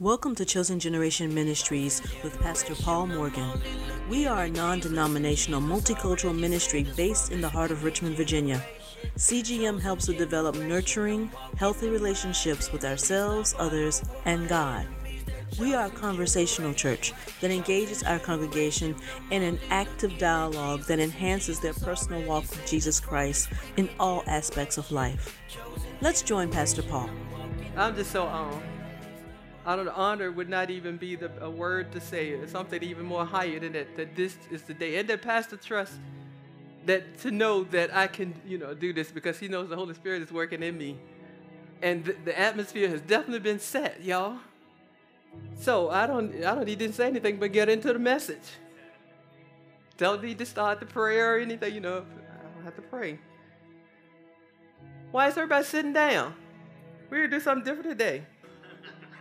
Welcome to Chosen Generation Ministries with Pastor Paul Morgan. We are a non denominational multicultural ministry based in the heart of Richmond, Virginia. CGM helps to develop nurturing, healthy relationships with ourselves, others, and God. We are a conversational church that engages our congregation in an active dialogue that enhances their personal walk with Jesus Christ in all aspects of life. Let's join Pastor Paul. I'm just so um, I don't know, honor would not even be the, a word to say. Something even more higher than that, that this is the day. And that Pastor trust that to know that I can, you know, do this because he knows the Holy Spirit is working in me. And the, the atmosphere has definitely been set, y'all. So I don't, I don't need to say anything but get into the message. Don't need to start the prayer or anything, you know. I don't have to pray. Why is everybody sitting down? We're gonna do something different today.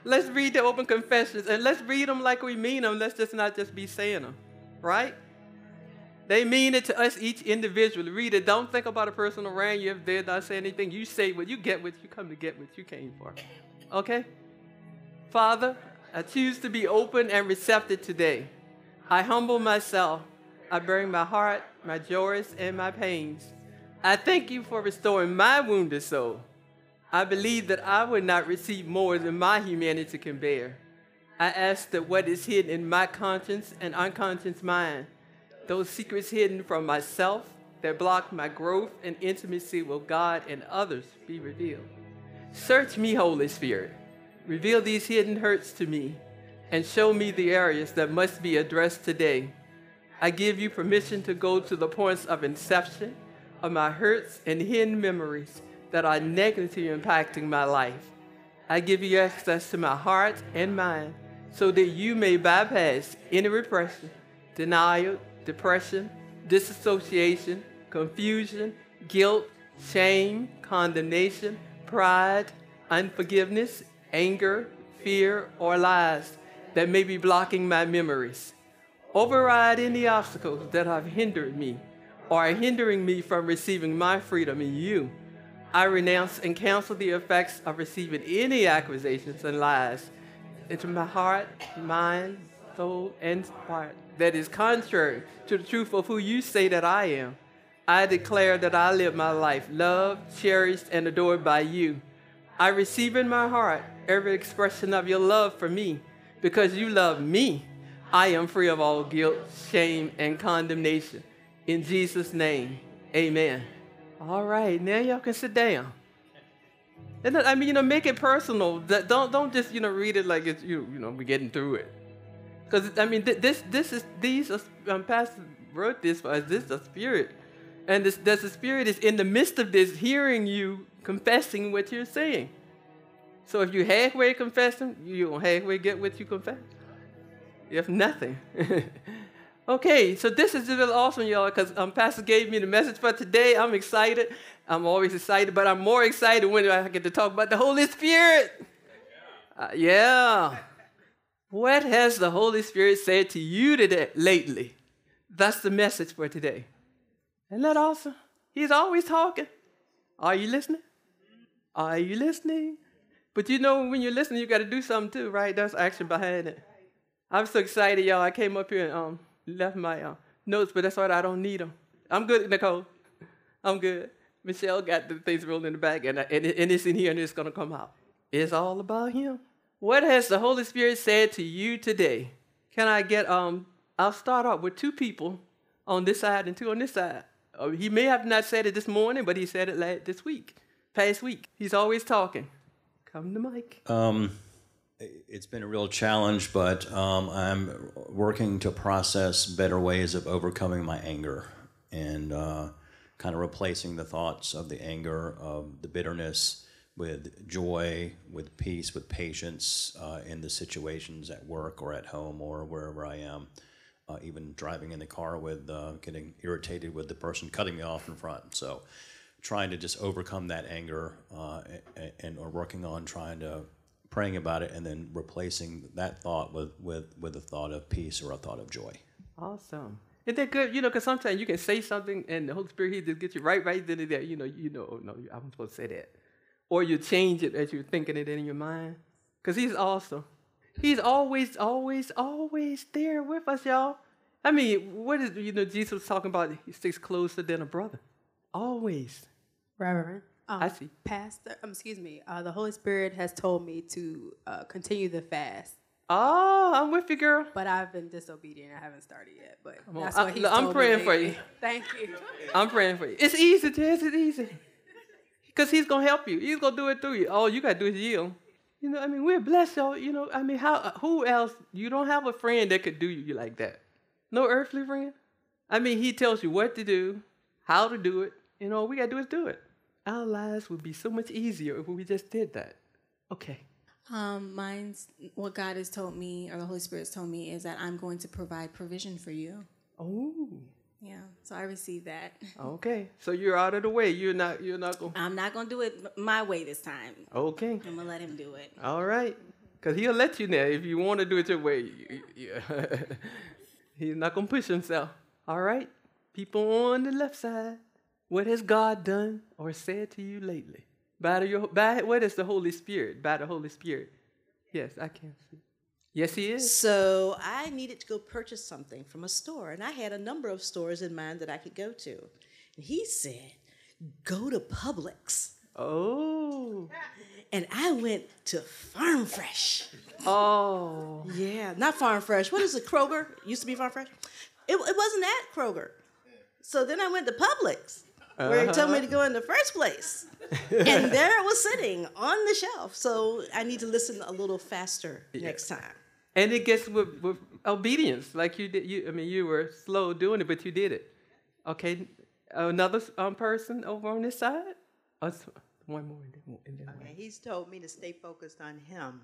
Let's read the open confessions and let's read them like we mean them. Let's just not just be saying them, right? They mean it to us each individually. Read it. Don't think about a person around you if they're not saying anything. You say what you get what you come to get what you came for. Okay? Father, I choose to be open and receptive today. I humble myself. I bring my heart, my joys, and my pains. I thank you for restoring my wounded soul. I believe that I would not receive more than my humanity can bear. I ask that what is hidden in my conscience and unconscious mind, those secrets hidden from myself that block my growth and intimacy with God and others, be revealed. Search me, Holy Spirit. Reveal these hidden hurts to me and show me the areas that must be addressed today. I give you permission to go to the points of inception of my hurts and hidden memories that are negatively impacting my life. I give you access to my heart and mind so that you may bypass any repression, denial, depression, disassociation, confusion, guilt, shame, condemnation, pride, unforgiveness, anger, fear, or lies that may be blocking my memories. Override any obstacles that have hindered me or are hindering me from receiving my freedom in you I renounce and cancel the effects of receiving any accusations and lies into my heart, mind, soul, and heart that is contrary to the truth of who you say that I am. I declare that I live my life loved, cherished, and adored by you. I receive in my heart every expression of your love for me because you love me. I am free of all guilt, shame, and condemnation. In Jesus' name, amen. All right, now y'all can sit down. And I mean, you know, make it personal. Don't don't just you know read it like it's you you know we're getting through it. Because I mean, this this is these are, um, Pastor wrote this for us. This is a spirit, and this a spirit is in the midst of this, hearing you confessing what you're saying. So if you halfway confessing, you don't halfway get what you confess. Have nothing. Okay, so this is really awesome, y'all, because um, Pastor gave me the message for today. I'm excited. I'm always excited, but I'm more excited when I get to talk about the Holy Spirit. Uh, yeah. What has the Holy Spirit said to you today, lately? That's the message for today. Isn't that awesome? He's always talking. Are you listening? Are you listening? But you know, when you're listening, you got to do something too, right? There's action behind it. I'm so excited, y'all. I came up here and um, left my uh, notes, but that's why I don't need them. I'm good, Nicole. I'm good. Michelle got the things rolled in the back, and, and, and it's in here, and it's going to come out. It's all about Him. What has the Holy Spirit said to you today? Can I get, um, I'll start off with two people on this side and two on this side. Uh, he may have not said it this morning, but he said it last, this week, past week. He's always talking. Come to Mike. Um, it's been a real challenge, but um, I'm working to process better ways of overcoming my anger and uh, kind of replacing the thoughts of the anger, of the bitterness, with joy, with peace, with patience uh, in the situations at work or at home or wherever I am. Uh, even driving in the car with uh, getting irritated with the person cutting me off in front. So, trying to just overcome that anger uh, and, and or working on trying to praying about it and then replacing that thought with, with, with a thought of peace or a thought of joy. Awesome. Isn't that good? You know, because sometimes you can say something and the Holy Spirit He just gets you right, right then and there. You know, you know, oh, no, I'm supposed to say that. Or you change it as you're thinking it in your mind. Because He's awesome. He's always, always, always there with us, y'all. I mean, what is, you know, Jesus was talking about he sticks closer than a brother. Always. Reverend. Um, I see. Pastor, um, excuse me. Uh, the Holy Spirit has told me to uh, continue the fast, Oh, I'm with you, girl. but I've been disobedient. I haven't started yet, but that's I- what he's look, I'm told me praying for you. Thank you. I'm praying for you. It's easy, Jess. It's easy. Because he's going to help you. He's going to do it through you. All you got to do is yield. You know, I mean, we're blessed, y'all. You know, I mean, how? who else? You don't have a friend that could do you like that. No earthly friend. I mean, he tells you what to do, how to do it. You know, all we got to do is do it. Our lives would be so much easier if we just did that. Okay. Um, mine's what God has told me, or the Holy Spirit's told me, is that I'm going to provide provision for you. Oh, Yeah, so I receive that. okay. So you're out of the way. You're not. You're not going. I'm not gonna do it my way this time. Okay. I'm gonna let Him do it. All right. Because he'll let you know if you want to do it your way. you- you- He's not going to push himself. All right. People on the left side, what has God done or said to you lately? By, the, your, by what is the Holy Spirit? By the Holy Spirit. Yes, I can see. Yes, he is. So I needed to go purchase something from a store, and I had a number of stores in mind that I could go to. And he said, Go to Publix. Oh. And I went to Farm Fresh. Oh. Yeah, not Farm Fresh. What is it? Kroger? Used to be Farm Fresh. It, it wasn't at Kroger. So then I went to Publix, where he told me to go in the first place. and there it was sitting on the shelf. So I need to listen a little faster next time. And it gets with, with obedience, like you did. You, I mean, you were slow doing it, but you did it. Okay, another um, person over on this side. Us, one more, and then, and then one. Okay, he's told me to stay focused on him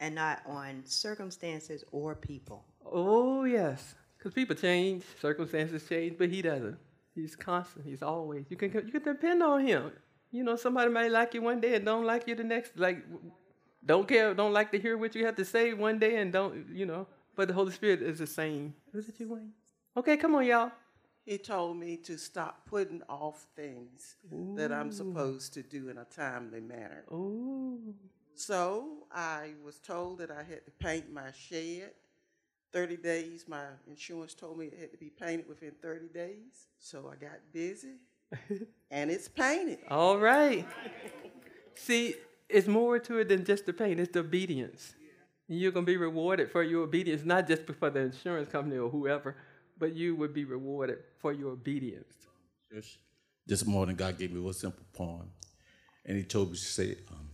and not on circumstances or people. Oh yes, because people change, circumstances change, but he doesn't. He's constant. He's always. You can you can depend on him. You know, somebody might like you one day and don't like you the next. Like, don't care, don't like to hear what you have to say one day and don't, you know. But the Holy Spirit is the same. Was it you, Wayne? Okay, come on, y'all. He told me to stop putting off things that I'm supposed to do in a timely manner. Oh. So I was told that I had to paint my shed. 30 days, my insurance told me it had to be painted within 30 days. So I got busy and it's painted. All right. See, it's more to it than just the pain, it's the obedience. And you're going to be rewarded for your obedience, not just for the insurance company or whoever, but you would be rewarded for your obedience. Church, This morning, God gave me a simple poem, and He told me to say, um,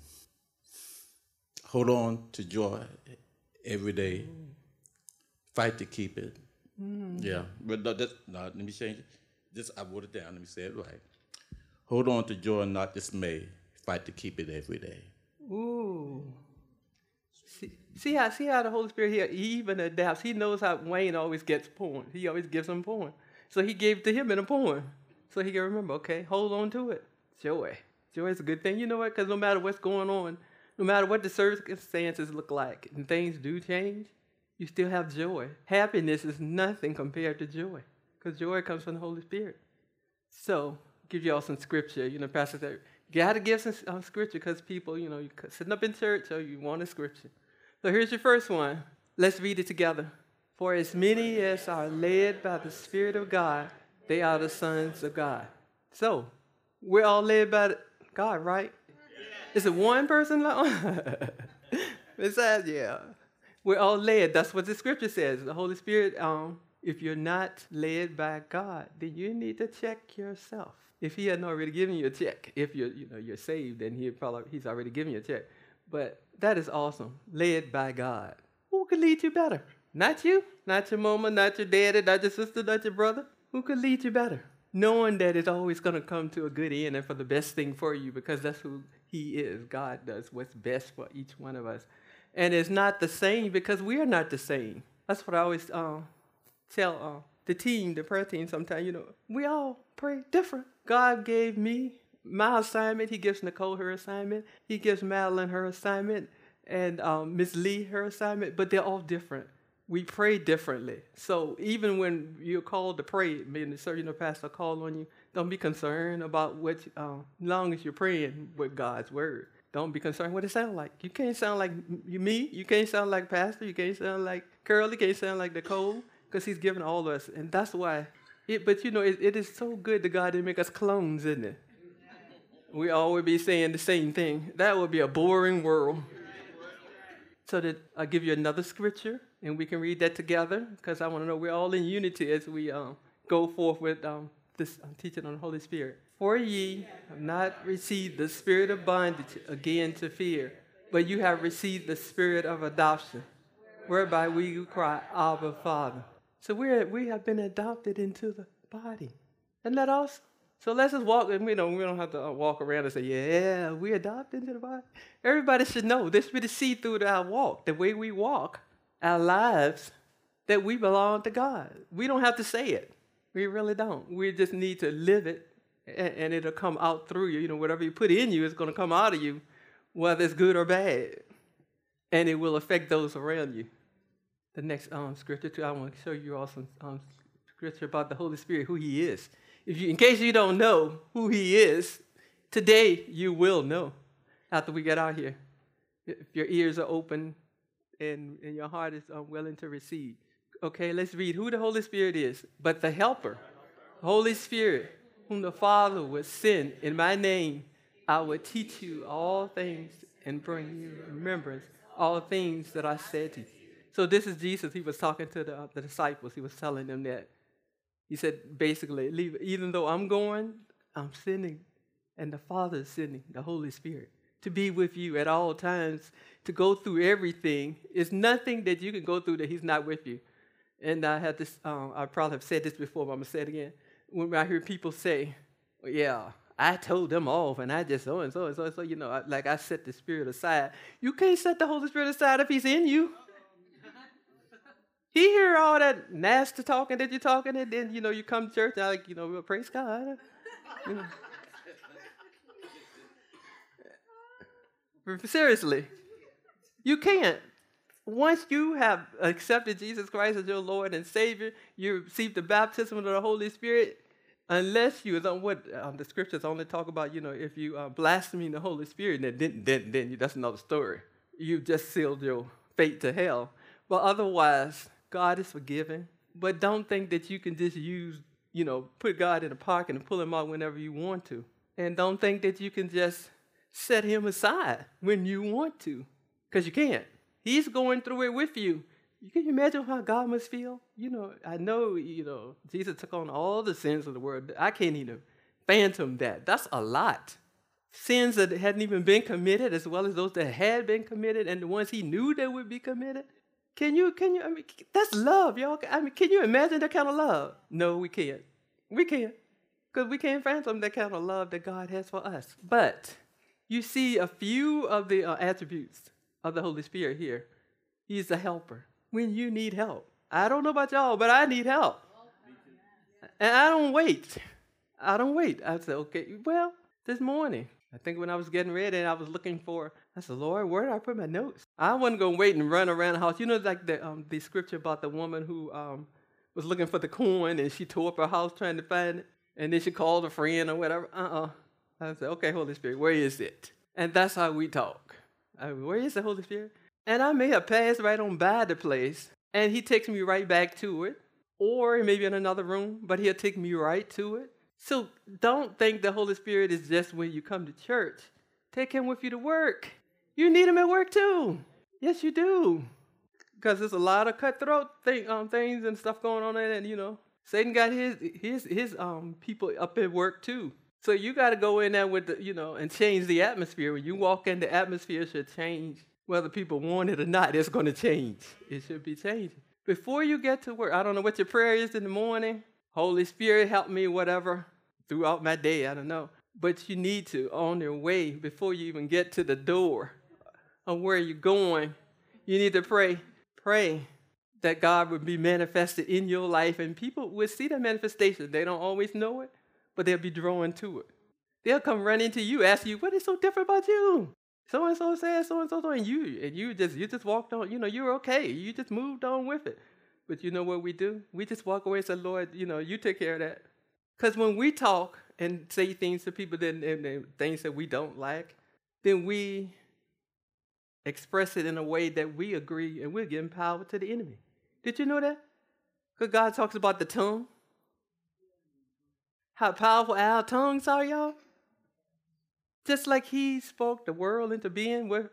"Hold on to joy every day. Fight to keep it." Mm-hmm. Yeah, but no, that, no, let me change it. This I wrote it down. Let me say it right. Hold on to joy, not dismay. Fight to keep it every day. Ooh. See, see how see how the Holy Spirit here he even adapts. He knows how Wayne always gets poem. He always gives him poem. So he gave it to him in a poem. So he can remember, okay, hold on to it. Joy. Joy is a good thing. You know what? Because no matter what's going on, no matter what the circumstances look like, and things do change, you still have joy. Happiness is nothing compared to joy. Because joy comes from the Holy Spirit. So, give y'all some scripture. You know, Pastor said, you got to give some uh, scripture because people, you know, you sitting up in church, so you want a scripture. So here's your first one. Let's read it together. For as many as are led by the Spirit of God, they are the sons of God. So, we're all led by God, right? Is it one person? Besides, yeah. We're all led. That's what the scripture says. The Holy Spirit, um, if you're not led by God, then you need to check yourself. If He hadn't already given you a check, if you're, you know, you're saved, then He probably He's already given you a check. But that is awesome. Led by God. Who could lead you better? Not you, not your mama, not your daddy, not your sister, not your brother. Who could lead you better? Knowing that it's always going to come to a good end and for the best thing for you because that's who He is. God does what's best for each one of us. And it's not the same because we are not the same. That's what I always uh, tell uh, the team, the prayer team sometimes, you know, we all pray different. God gave me my assignment. He gives Nicole her assignment. He gives Madeline her assignment and um, Miss Lee her assignment, but they're all different. We pray differently. So even when you're called to pray, maybe the you know, pastor call on you, don't be concerned about what, uh, long as you're praying with God's word. Don't be concerned what it sounds like. You can't sound like me. You can't sound like Pastor. You can't sound like Curly. You can't sound like Nicole because he's given all of us. And that's why. It, but you know, it, it is so good that God didn't make us clones, isn't it? We always be saying the same thing. That would be a boring world. So that I'll give you another scripture and we can read that together because I want to know we're all in unity as we um, go forth with um, this um, teaching on the Holy Spirit. For ye have not received the spirit of bondage again to fear, but you have received the spirit of adoption, whereby we cry, Abba, Father. So we're, we have been adopted into the body. Isn't that awesome? So let's just walk, and we don't, we don't have to uh, walk around and say, yeah, we adopted into the body. Everybody should know this be the see through our walk, the way we walk our lives, that we belong to God. We don't have to say it. We really don't. We just need to live it, and, and it'll come out through you. You know, whatever you put in you is going to come out of you, whether it's good or bad, and it will affect those around you. The next um, scripture, too, I want to show you all some um, scripture about the Holy Spirit, who He is. If you, in case you don't know who He is, today you will know after we get out here. If your ears are open and, and your heart is unwilling to receive. Okay, let's read who the Holy Spirit is. But the Helper, Holy Spirit, whom the Father will send in my name, I will teach you all things and bring you remembrance all things that I said to you. So this is Jesus. He was talking to the, the disciples. He was telling them that. He said, basically, even though I'm going, I'm sending, and the Father is sending the Holy Spirit to be with you at all times, to go through everything. It's nothing that you can go through that He's not with you. And I had this, um, I probably have said this before, but I'm going to say it again. When I hear people say, yeah, I told them off and I just so and so and so, and so you know, like I set the Spirit aside. You can't set the Holy Spirit aside if He's in you. He hear all that nasty talking that you're talking, and then you know you come to church, and like you know, praise God. Seriously, you can't. Once you have accepted Jesus Christ as your Lord and Savior, you receive the baptism of the Holy Spirit. Unless you, what um, the scriptures only talk about, you know, if you uh, blaspheme the Holy Spirit, then, then, then, then you, that's another story. You've just sealed your fate to hell. But otherwise, God is forgiving, but don't think that you can just use, you know, put God in a pocket and pull him out whenever you want to. And don't think that you can just set him aside when you want to, because you can't. He's going through it with you. You can imagine how God must feel? You know, I know, you know, Jesus took on all the sins of the world. I can't even phantom that. That's a lot. Sins that hadn't even been committed, as well as those that had been committed, and the ones he knew that would be committed. Can you, can you, I mean, that's love, y'all. I mean, can you imagine that kind of love? No, we can't. We can't. Because we can't fathom that kind of love that God has for us. But you see a few of the uh, attributes of the Holy Spirit here. He's a helper when you need help. I don't know about y'all, but I need help. And I don't wait. I don't wait. I say, okay, well, this morning, I think when I was getting ready and I was looking for, I said, Lord, where did I put my notes? I wasn't going to wait and run around the house. You know, like the, um, the scripture about the woman who um, was looking for the coin and she tore up her house trying to find it. And then she called a friend or whatever. Uh-uh. I said, okay, Holy Spirit, where is it? And that's how we talk. Where is the Holy Spirit? And I may have passed right on by the place, and he takes me right back to it. Or maybe in another room, but he'll take me right to it. So don't think the Holy Spirit is just when you come to church. Take him with you to work. You need him at work too. Yes, you do. Because there's a lot of cutthroat thing, um, things and stuff going on there, and you know, Satan got his his his um people up at work too. So you got to go in there with the, you know, and change the atmosphere. When you walk in, the atmosphere should change, whether people want it or not. It's going to change. It should be changing. Before you get to work, I don't know what your prayer is in the morning. Holy Spirit, help me, whatever throughout my day. I don't know. But you need to, on your way, before you even get to the door of where you're going, you need to pray. Pray that God would be manifested in your life and people will see that manifestation. They don't always know it, but they'll be drawn to it. They'll come running to you, ask you, what is so different about you? So and so said so and so, and you and you just you just walked on, you know, you're okay. You just moved on with it. But you know what we do? We just walk away and say, Lord, you know, you take care of that. Because when we talk and say things to people that and, and things that we don't like, then we express it in a way that we agree and we're giving power to the enemy. Did you know that? Because God talks about the tongue. How powerful our tongues are, y'all. Just like He spoke the world into being, with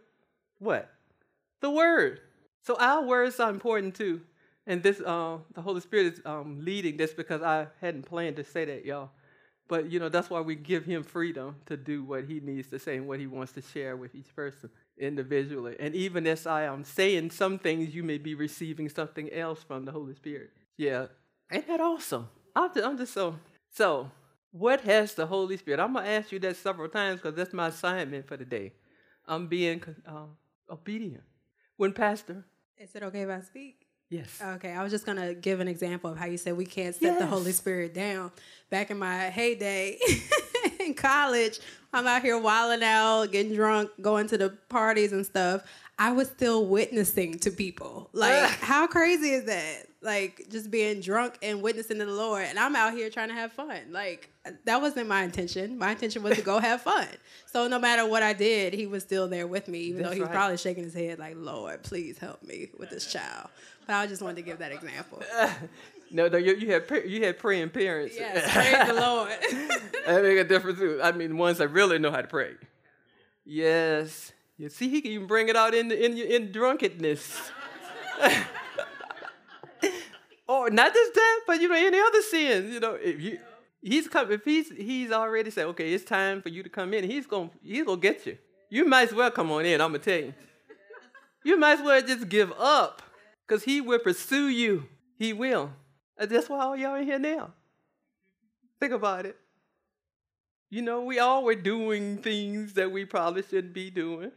what? The Word. So our words are important too. And this, uh, the Holy Spirit is um, leading this because I hadn't planned to say that, y'all. But you know that's why we give Him freedom to do what He needs to say and what He wants to share with each person individually. And even as I am saying some things, you may be receiving something else from the Holy Spirit. Yeah, ain't that awesome? I'm just, I'm just so so. What has the Holy Spirit? I'm gonna ask you that several times because that's my assignment for the day. I'm being uh, obedient. When Pastor, Is it okay if I speak? yes, Okay, I was just gonna give an example of how you said we can't set the Holy Spirit down. Back in my heyday in college, I'm out here wilding out, getting drunk, going to the parties and stuff. I was still witnessing to people. Like, how crazy is that? Like, just being drunk and witnessing to the Lord, and I'm out here trying to have fun. Like, that wasn't my intention. My intention was to go have fun. So no matter what I did, He was still there with me, even though he was right. probably shaking his head like, "Lord, please help me with this child." But I just wanted to give that example. no, no, you, you had you had praying parents. Yes, praise the Lord. that make a difference too. I mean, ones that really know how to pray. Yes, you see, he can even bring it out in the, in in drunkenness. or not just that, but you know, any other sins. You know, if you he's come, if he's he's already said, okay, it's time for you to come in. He's gonna he's gonna get you. You might as well come on in. I'm gonna tell you. You might as well just give up, cause he will pursue you. He will. And that's why all y'all in here now. Think about it. You know, we all were doing things that we probably shouldn't be doing.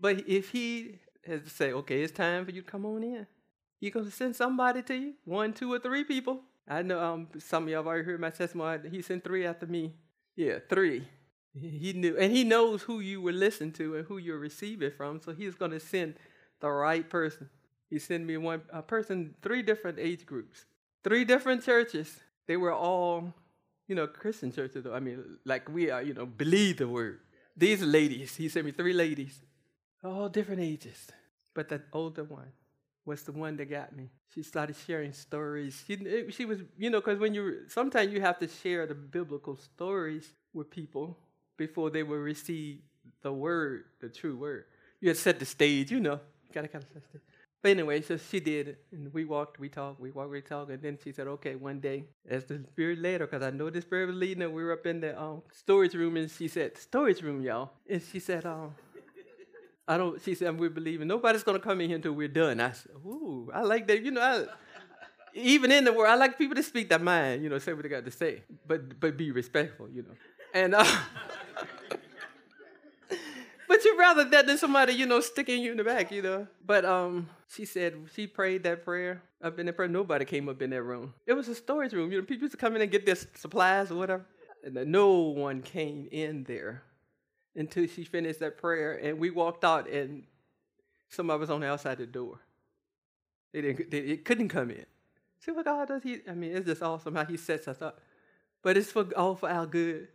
But if he has to say, okay, it's time for you to come on in, he's going to send somebody to you, one, two, or three people. I know um, some of y'all have already heard my testimony. He sent three after me. Yeah, three. He he knew, and he knows who you were listening to and who you're receiving from. So he's going to send the right person. He sent me one a person, three different age groups, three different churches. They were all, you know, Christian churches. Though I mean, like we are, you know, believe the word. These ladies, he sent me three ladies, all different ages, but the older one was the one that got me. She started sharing stories. She it- she was, you know, because when you sometimes you have to share the biblical stories with people before they will receive the word, the true word. You had set the stage, you know. You gotta kind of set the stage. But anyway, so she did and we walked, we talked, we walked, we talked, and then she said, "Okay, one day, as the spirit led her, because I know the spirit was leading her, we were up in the um, storage room, and she said, storage room, y'all,' and she said, um, I don't. She said, "We're believing nobody's gonna come in here until we're done." I said, "Ooh, I like that. You know, I, even in the world, I like people to speak their mind. You know, say what they got to say, but but be respectful. You know, and uh, but you'd rather that than somebody you know sticking you in the back. You know. But um, she said she prayed that prayer up in the prayer. Nobody came up in that room. It was a storage room. You know, people used to come in and get their supplies or whatever. And no one came in there until she finished that prayer, and we walked out, and some of us on the outside the door. They didn't. They, it couldn't come in. See what God does? He. I mean, it's just awesome how He sets us up. But it's for all for our good.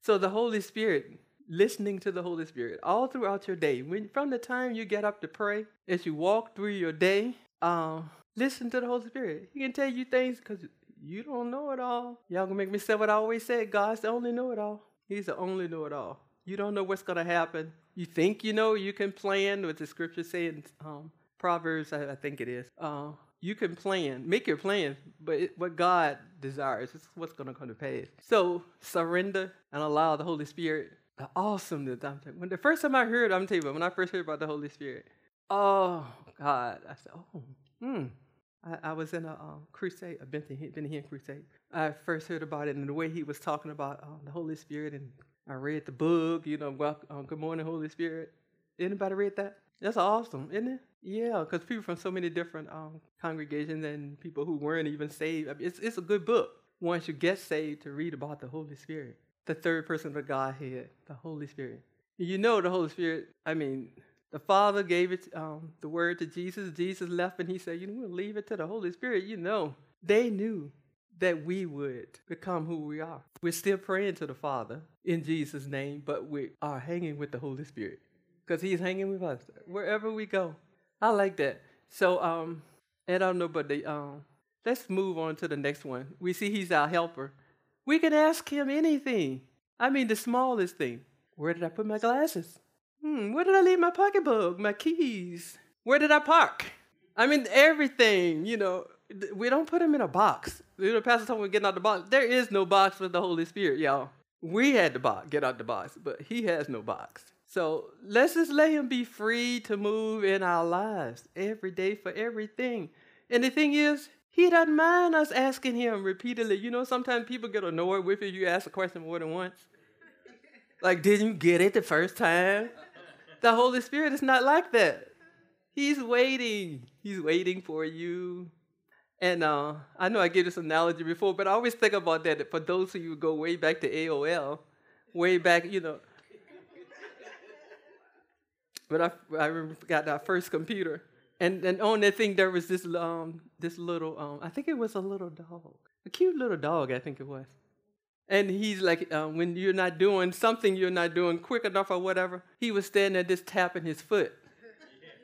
So the Holy Spirit, listening to the Holy Spirit all throughout your day, when from the time you get up to pray, as you walk through your day, um, listen to the Holy Spirit. He can tell you things because you don't know it all. Y'all gonna make me say what I always said. God's the only know it all. He's the only know it all. You don't know what's gonna happen. You think you know. You can plan what the scripture says. Um, Proverbs, I, I think it is. Uh, you can plan, make your plans, but it, what God desires is what's going to come to pass. So surrender and allow the Holy Spirit. The awesomeness. I'm telling- When the first time I heard, I'm telling you, when I first heard about the Holy Spirit, oh God, I said, oh, hmm. I, I was in a um, crusade, a Benny Hinn crusade. I first heard about it and the way he was talking about um, the Holy Spirit, and I read the book. You know, um, Good Morning, Holy Spirit. Anybody read that? That's awesome, isn't it? Yeah, because people from so many different um, congregations and people who weren't even saved. I mean, it's, it's a good book once you get saved to read about the Holy Spirit, the third person of the Godhead, the Holy Spirit. You know the Holy Spirit. I mean, the Father gave it um, the word to Jesus. Jesus left and he said, "You know, we'll leave it to the Holy Spirit." You know, they knew that we would become who we are. We're still praying to the Father in Jesus' name, but we are hanging with the Holy Spirit because He's hanging with us wherever we go. I like that. So, um, and I don't know, but the, um, let's move on to the next one. We see He's our helper. We can ask Him anything. I mean, the smallest thing. Where did I put my glasses? Hmm, where did I leave my pocketbook, my keys? Where did I park? I mean, everything, you know, we don't put him in a box. You know, Pastor told me getting out the box. There is no box for the Holy Spirit, y'all. We had the box, get out the box, but he has no box. So let's just let him be free to move in our lives every day for everything. And the thing is, he doesn't mind us asking him repeatedly. You know, sometimes people get annoyed with you. You ask a question more than once. Like, didn't you get it the first time? The Holy Spirit is not like that. He's waiting. He's waiting for you. And uh, I know I gave this analogy before, but I always think about that for those of you who go way back to AOL, way back, you know. but I, I got that first computer. And, and on that thing, there was this, um, this little, um, I think it was a little dog, a cute little dog, I think it was. And he's like, uh, when you're not doing something you're not doing quick enough or whatever, he was standing there just tapping his foot.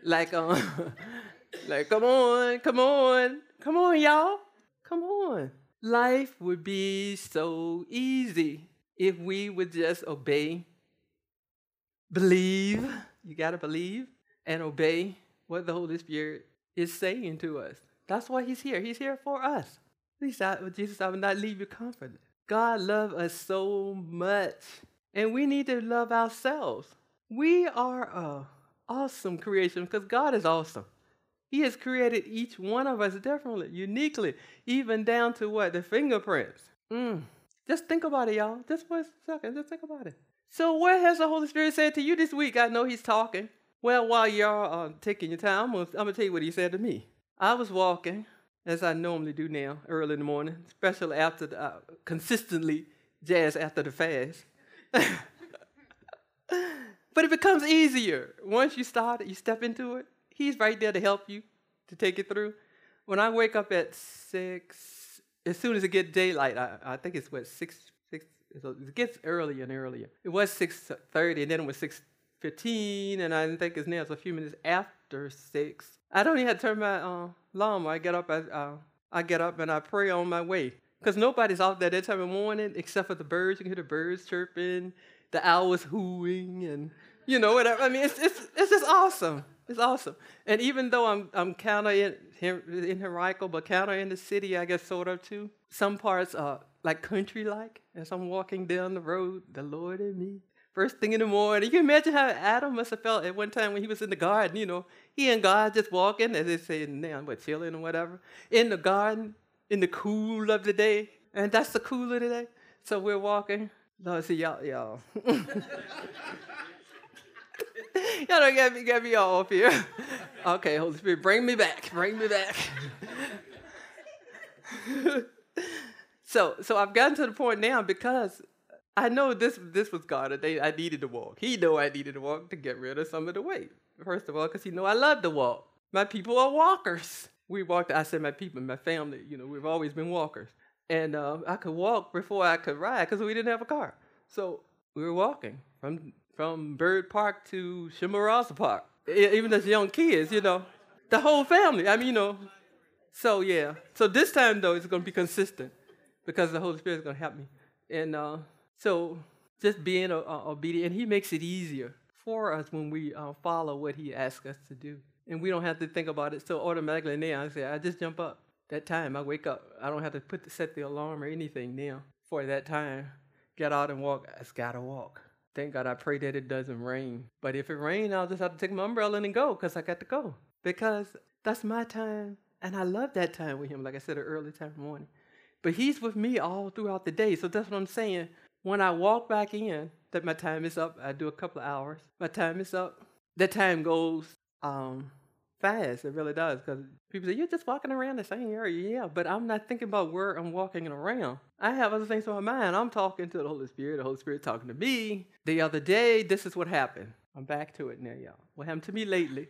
like, um, like, come on, come on, come on, y'all, come on. Life would be so easy if we would just obey, believe, you got to believe, and obey what the Holy Spirit is saying to us. That's why he's here. He's here for us. He said, Jesus, I will not leave you comfortless. God loves us so much, and we need to love ourselves. We are a awesome creation because God is awesome. He has created each one of us differently, uniquely, even down to what? The fingerprints. Mm. Just think about it, y'all. Just for a second, just think about it. So, what has the Holy Spirit said to you this week? I know He's talking. Well, while y'all are taking your time, I'm going to tell you what He said to me. I was walking as I normally do now, early in the morning, especially after the, uh, consistently jazz after the fast. but it becomes easier once you start it, you step into it. He's right there to help you to take it through. When I wake up at six, as soon as it gets daylight, I, I think it's what six six. It gets earlier and earlier. It was six thirty, and then it was six fifteen, and I think it's now it's a few minutes after six. I don't even have to turn my uh, alarm. I get up, I, uh, I get up and I pray on my way. Because nobody's out there that time of morning except for the birds. You can hear the birds chirping, the owls hooing, and you know whatever. I mean, it's it's it's just awesome. It's awesome. And even though I'm I'm kind of in in Henrico, but kind of in the city, I guess sort of too. Some parts are like country like. As I'm walking down the road, the Lord and me first thing in the morning. You can imagine how Adam must have felt at one time when he was in the garden, you know. He and God just walking, as they say now, what, chilling or whatever, in the garden, in the cool of the day. And that's the cool of the day. So we're walking. Lord, see, y'all, y'all. y'all don't get me, get me off here. okay, Holy Spirit, bring me back. Bring me back. so, so I've gotten to the point now because I know this this was God. They, I needed to walk. He knew I needed to walk to get rid of some of the weight. First of all, because he knew I love to walk. My people are walkers. We walked. I said my people, my family. You know, we've always been walkers. And uh, I could walk before I could ride because we didn't have a car. So we were walking from from Byrd Park to Chimborazo Park. Even as young kids, you know, the whole family. I mean, you know. So yeah. So this time though, it's going to be consistent because the Holy Spirit is going to help me. And uh, so just being uh, obedient, and He makes it easier for us when we uh, follow what He asks us to do. And we don't have to think about it so automatically now. I say, I just jump up. That time I wake up. I don't have to put the, set the alarm or anything now for that time. Get out and walk. I just gotta walk. Thank God I pray that it doesn't rain. But if it rains, I'll just have to take my umbrella and go because I got to go. Because that's my time. And I love that time with him, like I said, an early time morning. But he's with me all throughout the day. So that's what I'm saying. When I walk back in, that my time is up, I do a couple of hours. My time is up. That time goes um, fast. It really does. Because people say, You're just walking around the same area. Yeah, but I'm not thinking about where I'm walking around. I have other things on my mind. I'm talking to the Holy Spirit. The Holy Spirit talking to me. The other day, this is what happened. I'm back to it now, y'all. What happened to me lately?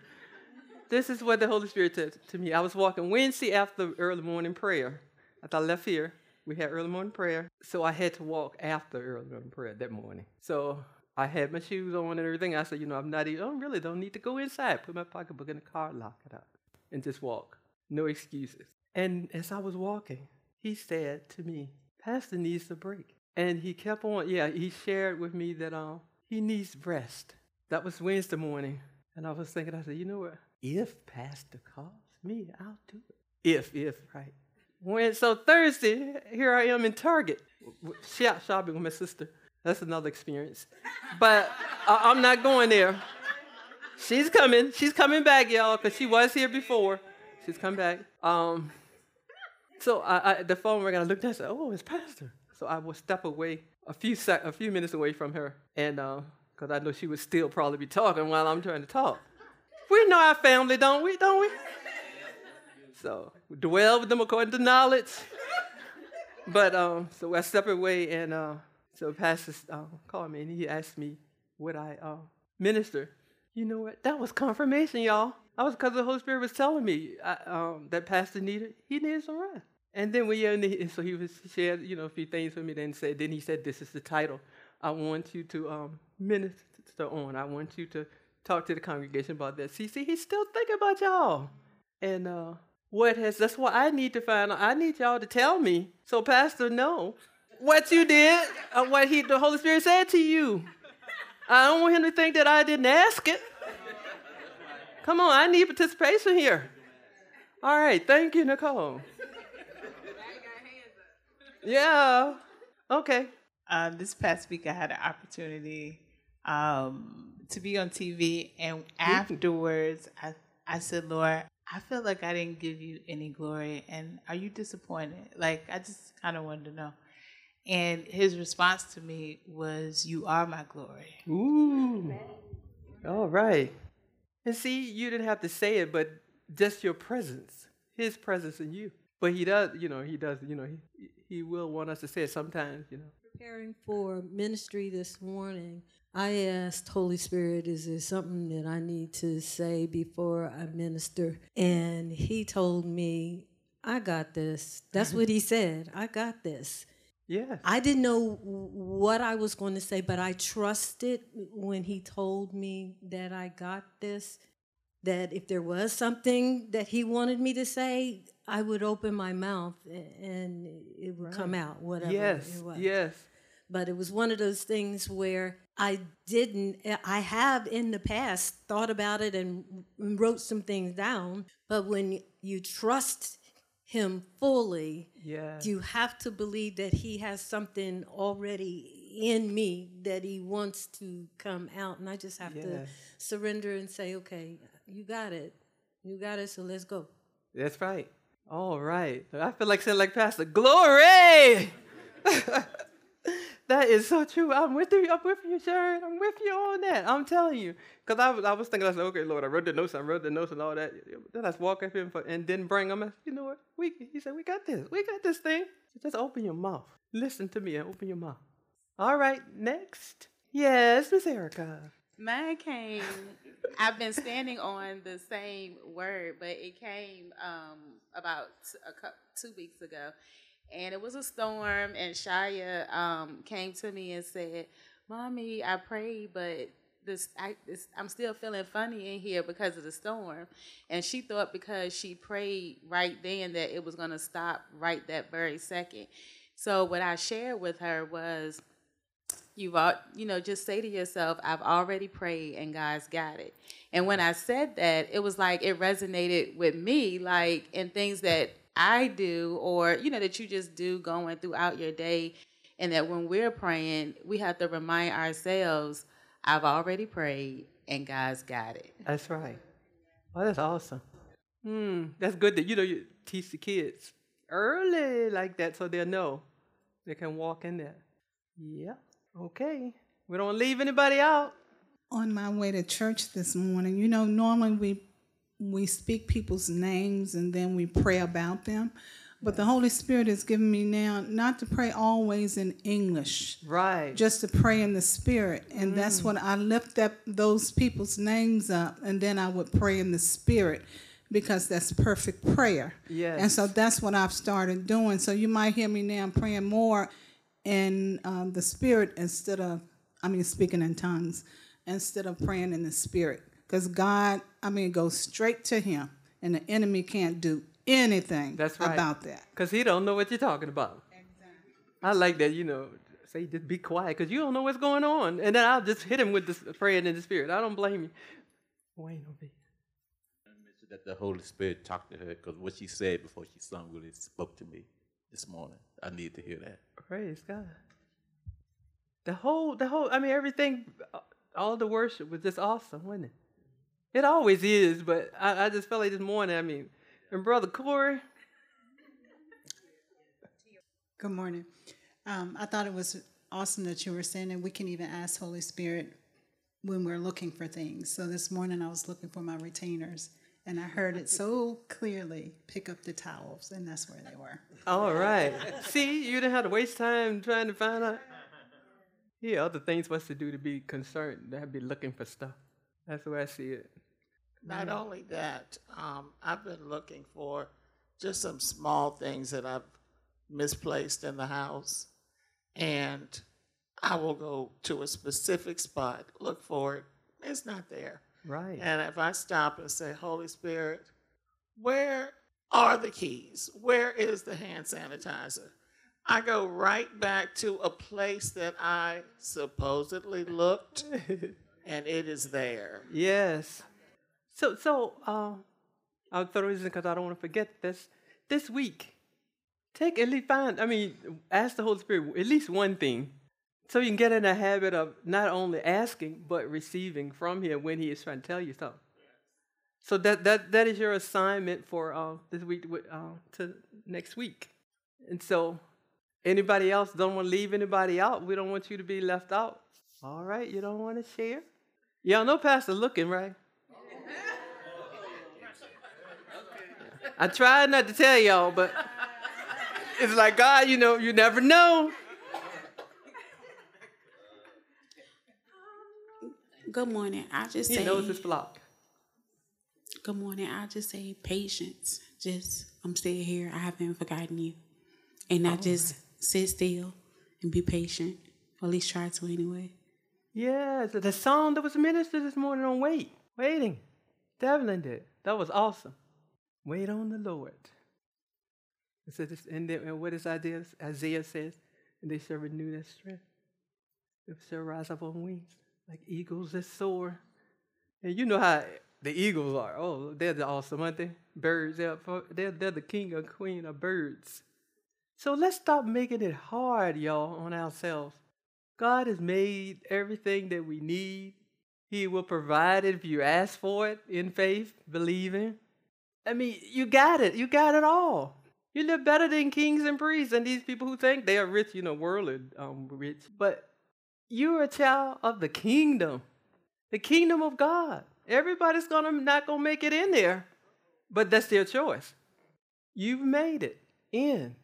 this is what the Holy Spirit said to me. I was walking Wednesday after early morning prayer. After I left here, We had early morning prayer. So I had to walk after early morning prayer that morning. So I had my shoes on and everything. I said, you know, I'm not even, I really don't need to go inside. Put my pocketbook in the car, lock it up, and just walk. No excuses. And as I was walking, he said to me, Pastor needs a break. And he kept on, yeah, he shared with me that um, he needs rest. That was Wednesday morning. And I was thinking, I said, you know what? If Pastor calls me, I'll do it. If, if, right. When, so Thursday, here I am in Target, shop, shopping with my sister. That's another experience. But I, I'm not going there. She's coming. She's coming back, y'all, because she was here before. She's come back. Um, so I, I, the phone rang, and I looked at it and said, oh, it's Pastor. So I will step away a few sec- a few minutes away from her, and because uh, I know she would still probably be talking while I'm trying to talk. We know our family, don't we? Don't we? So dwell with them according to knowledge. But um, so I stepped away, and uh, so Pastor uh, called me, and he asked me, would I uh, minister? You know what? That was confirmation, y'all. That was because the Holy Spirit was telling me I, um, that Pastor needed he needed some rest. And then we and so he was shared you know a few things with me. Then said then he said this is the title. I want you to um, minister on. I want you to talk to the congregation about that. See, see, he's still thinking about y'all. And uh, what has that's what I need to find out. I need y'all to tell me so Pastor know what you did, or what he the Holy Spirit said to you. I don't want him to think that I didn't ask it. Come on, I need participation here. All right, thank you, Nicole. Yeah. Okay. Uh, this past week, I had an opportunity um, to be on TV, and afterwards, I, I said, Lord, I feel like I didn't give you any glory, and are you disappointed? Like, I just kind of wanted to know. And his response to me was, You are my glory. Ooh. All right. And see, you didn't have to say it, but just your presence, his presence in you. But he does, you know, he does, you know, he, he will want us to say it sometimes, you know. Preparing for ministry this morning, I asked Holy Spirit, is there something that I need to say before I minister? And he told me, I got this. That's what he said. I got this. Yeah. I didn't know what I was going to say, but I trusted when he told me that I got this, that if there was something that he wanted me to say, I would open my mouth and it would right. come out, whatever yes, it was. Yes. But it was one of those things where I didn't, I have in the past thought about it and wrote some things down, but when you trust him fully, yeah. you have to believe that he has something already in me that he wants to come out. And I just have yes. to surrender and say, okay, you got it. You got it, so let's go. That's right. All right. I feel like saying like Pastor, glory! that is so true. I'm with you. I'm with you, Sharon. I'm with you on that. I'm telling you. Because I was, I was thinking, I said, okay, Lord, I wrote the notes, I wrote the notes and all that. Then I walk up him and didn't bring said, you know what? We, he said, we got this. We got this thing. Just open your mouth. Listen to me and open your mouth. All right, next. Yes, Miss Erica. Mine came, I've been standing on the same word, but it came um, about a couple, two weeks ago. And it was a storm, and Shaya um, came to me and said, Mommy, I prayed, but this, I, this, I'm still feeling funny in here because of the storm. And she thought because she prayed right then that it was going to stop right that very second. So what I shared with her was, you've all, you know just say to yourself i've already prayed and god's got it and when i said that it was like it resonated with me like in things that i do or you know that you just do going throughout your day and that when we're praying we have to remind ourselves i've already prayed and god's got it. That's right. Oh that's awesome. Hmm that's good that you know you teach the kids early like that so they'll know. They can walk in there. Yeah Okay. We don't leave anybody out. On my way to church this morning, you know, normally we we speak people's names and then we pray about them. But the Holy Spirit has given me now not to pray always in English. Right. Just to pray in the Spirit. And mm. that's when I lift up those people's names up and then I would pray in the Spirit because that's perfect prayer. Yes. And so that's what I've started doing. So you might hear me now praying more in um, the spirit instead of, I mean, speaking in tongues instead of praying in the spirit. Because God, I mean, go straight to Him, and the enemy can't do anything That's right. about that. Because he don't know what you're talking about. I like that, you know, say just be quiet because you don't know what's going on. And then I'll just hit him with this praying in the spirit. I don't blame you. Wayne will be. that the Holy Spirit talked to her because what she said before she sung really spoke to me this morning. I need to hear that. Praise God. The whole, the whole, I mean, everything, uh, all the worship was just awesome, wasn't it? It always is, but I, I just felt like this morning, I mean, and Brother Corey, Good morning. Um, I thought it was awesome that you were saying that we can even ask Holy Spirit when we're looking for things. So this morning I was looking for my retainers and I heard it so clearly pick up the towels, and that's where they were. all right. See, you didn't have to waste time trying to find out. Yeah, other things for us to do to be concerned, to be looking for stuff. That's the way I see it. Not only that, um, I've been looking for just some small things that I've misplaced in the house, and I will go to a specific spot, look for it. It's not there. Right. And if I stop and say, Holy Spirit, where are the keys? Where is the hand sanitizer? I go right back to a place that I supposedly looked, and it is there. Yes. So, so uh, I'll throw this in because I don't want to forget this. This week, take at least find. I mean, ask the Holy Spirit at least one thing, so you can get in a habit of not only asking but receiving from Him when He is trying to tell you something. So that that that is your assignment for uh, this week uh, to next week. And so, anybody else don't want to leave anybody out. We don't want you to be left out. All right, you don't want to share. Y'all know Pastor looking right. I tried not to tell y'all, but it's like God, you know, you never know. Good morning. I just He say knows his flock. good morning. I just say patience. Just I'm still here. I haven't forgotten you, and I oh, just sit still and be patient. Or at least try to anyway. Yeah, the, the song that was ministered this morning on wait, waiting. Devlin did. That was awesome. Wait on the Lord. It says and, then, and what is Isaiah? Isaiah says, and they shall renew their strength. They shall rise up on wings like eagles that soar. And you know how the eagles are. Oh, they're the awesome, aren't they? Birds. They're, they're, they're the king and queen of birds. So let's stop making it hard, y'all, on ourselves. God has made everything that we need. He will provide it if you ask for it in faith, believing. I mean, you got it. You got it all. You live better than kings and priests and these people who think they are rich, you know, worldly um, rich. But you're a child of the kingdom, the kingdom of God. Everybody's gonna not gonna make it in there, but that's their choice. You've made it in,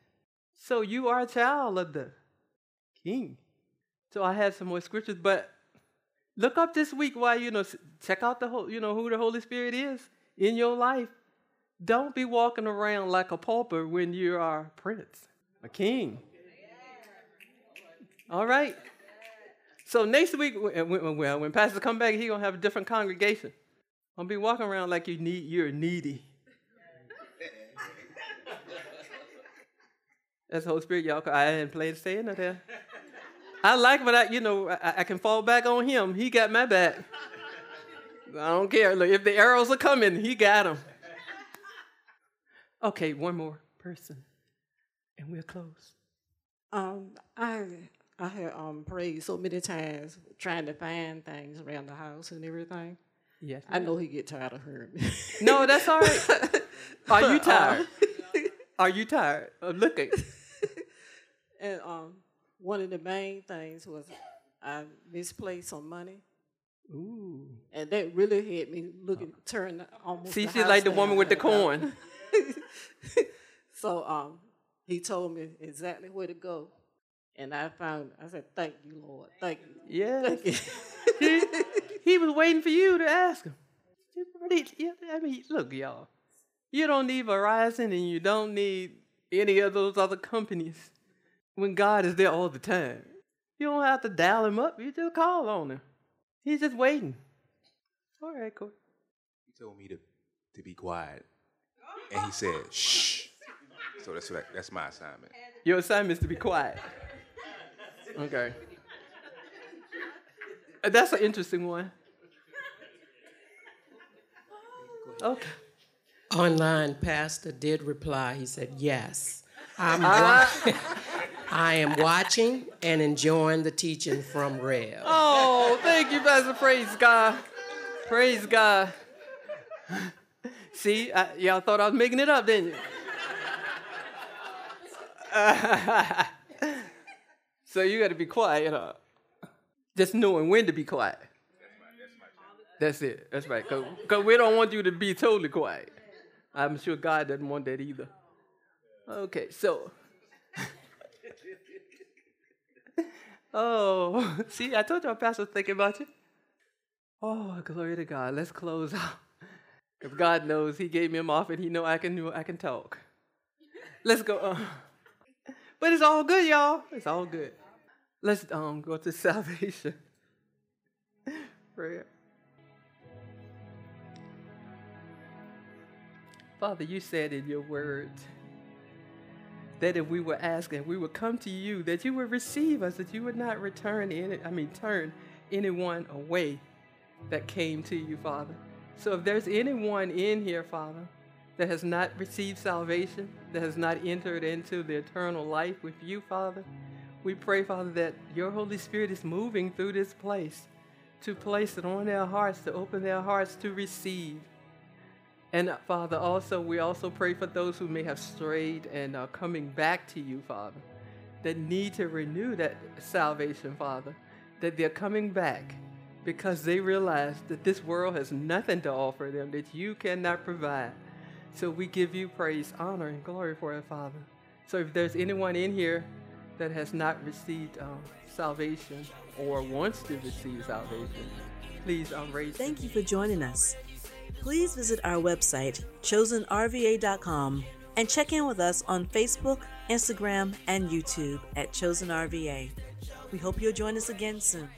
so you are a child of the King. So I had some more scriptures, but look up this week while you know check out the whole, you know who the Holy Spirit is in your life. Don't be walking around like a pauper when you are a prince, a king. All right. So next week, when, when, when, when Pastor come back, he gonna have a different congregation. Don't be walking around like you need you're needy. That's the Holy Spirit, y'all. I didn't play the saying of that. I like when I, you know, I, I can fall back on him. He got my back. I don't care. Look, if the arrows are coming, he got them. Okay, one more person, and we'll close. Um, I I had um prayed so many times trying to find things around the house and everything. Yes, I know he get tired of hearing me. No, that's all right. Are you tired? Are you tired of looking? and um, one of the main things was I misplaced some money, Ooh. and that really had me looking, turn almost. See, she's like the woman with the down. coin. so um, he told me exactly where to go, and I found. I said, "Thank you, Lord. Thank you." Yeah. Thank you. he, he was waiting for you to ask him. I mean, look, y'all. You don't need Verizon and you don't need any of those other companies when God is there all the time. You don't have to dial him up, you just call on him. He's just waiting. All right, cool. He told me to, to be quiet. And he said, shh. So that's what I, that's my assignment. Your assignment is to be quiet. Okay. Uh, That's an interesting one. Okay. Online pastor did reply. He said, "Yes, I'm. Ah. wa- I am watching and enjoying the teaching from Rev." Oh, thank you, Pastor. Praise God. Praise God. See, I, y'all thought I was making it up, didn't you? so you got to be quiet, huh? Just knowing when to be quiet. That's it. That's right. Because we don't want you to be totally quiet. I'm sure God doesn't want that either. Okay, so. oh, see, I told you our pastor was thinking about you. Oh, glory to God. Let's close out. If God knows He gave me off and He know I can I can talk. Let's go. Uh, but it's all good, y'all. It's all good. Let's um go to salvation. Prayer. Father, you said in your word that if we were asking, we would come to you, that you would receive us, that you would not return any, I mean, turn anyone away that came to you, Father. So if there's anyone in here, Father, that has not received salvation, that has not entered into the eternal life with you, Father, we pray, Father, that your Holy Spirit is moving through this place to place it on their hearts, to open their hearts to receive. And uh, Father, also, we also pray for those who may have strayed and are coming back to you, Father, that need to renew that salvation, Father, that they're coming back because they realize that this world has nothing to offer them that you cannot provide. So we give you praise, honor, and glory for it, Father. So if there's anyone in here that has not received um, salvation or wants to receive salvation, please um, raise. Thank you for joining us. Please visit our website, chosenrva.com, and check in with us on Facebook, Instagram, and YouTube at Chosen RVA. We hope you'll join us again soon.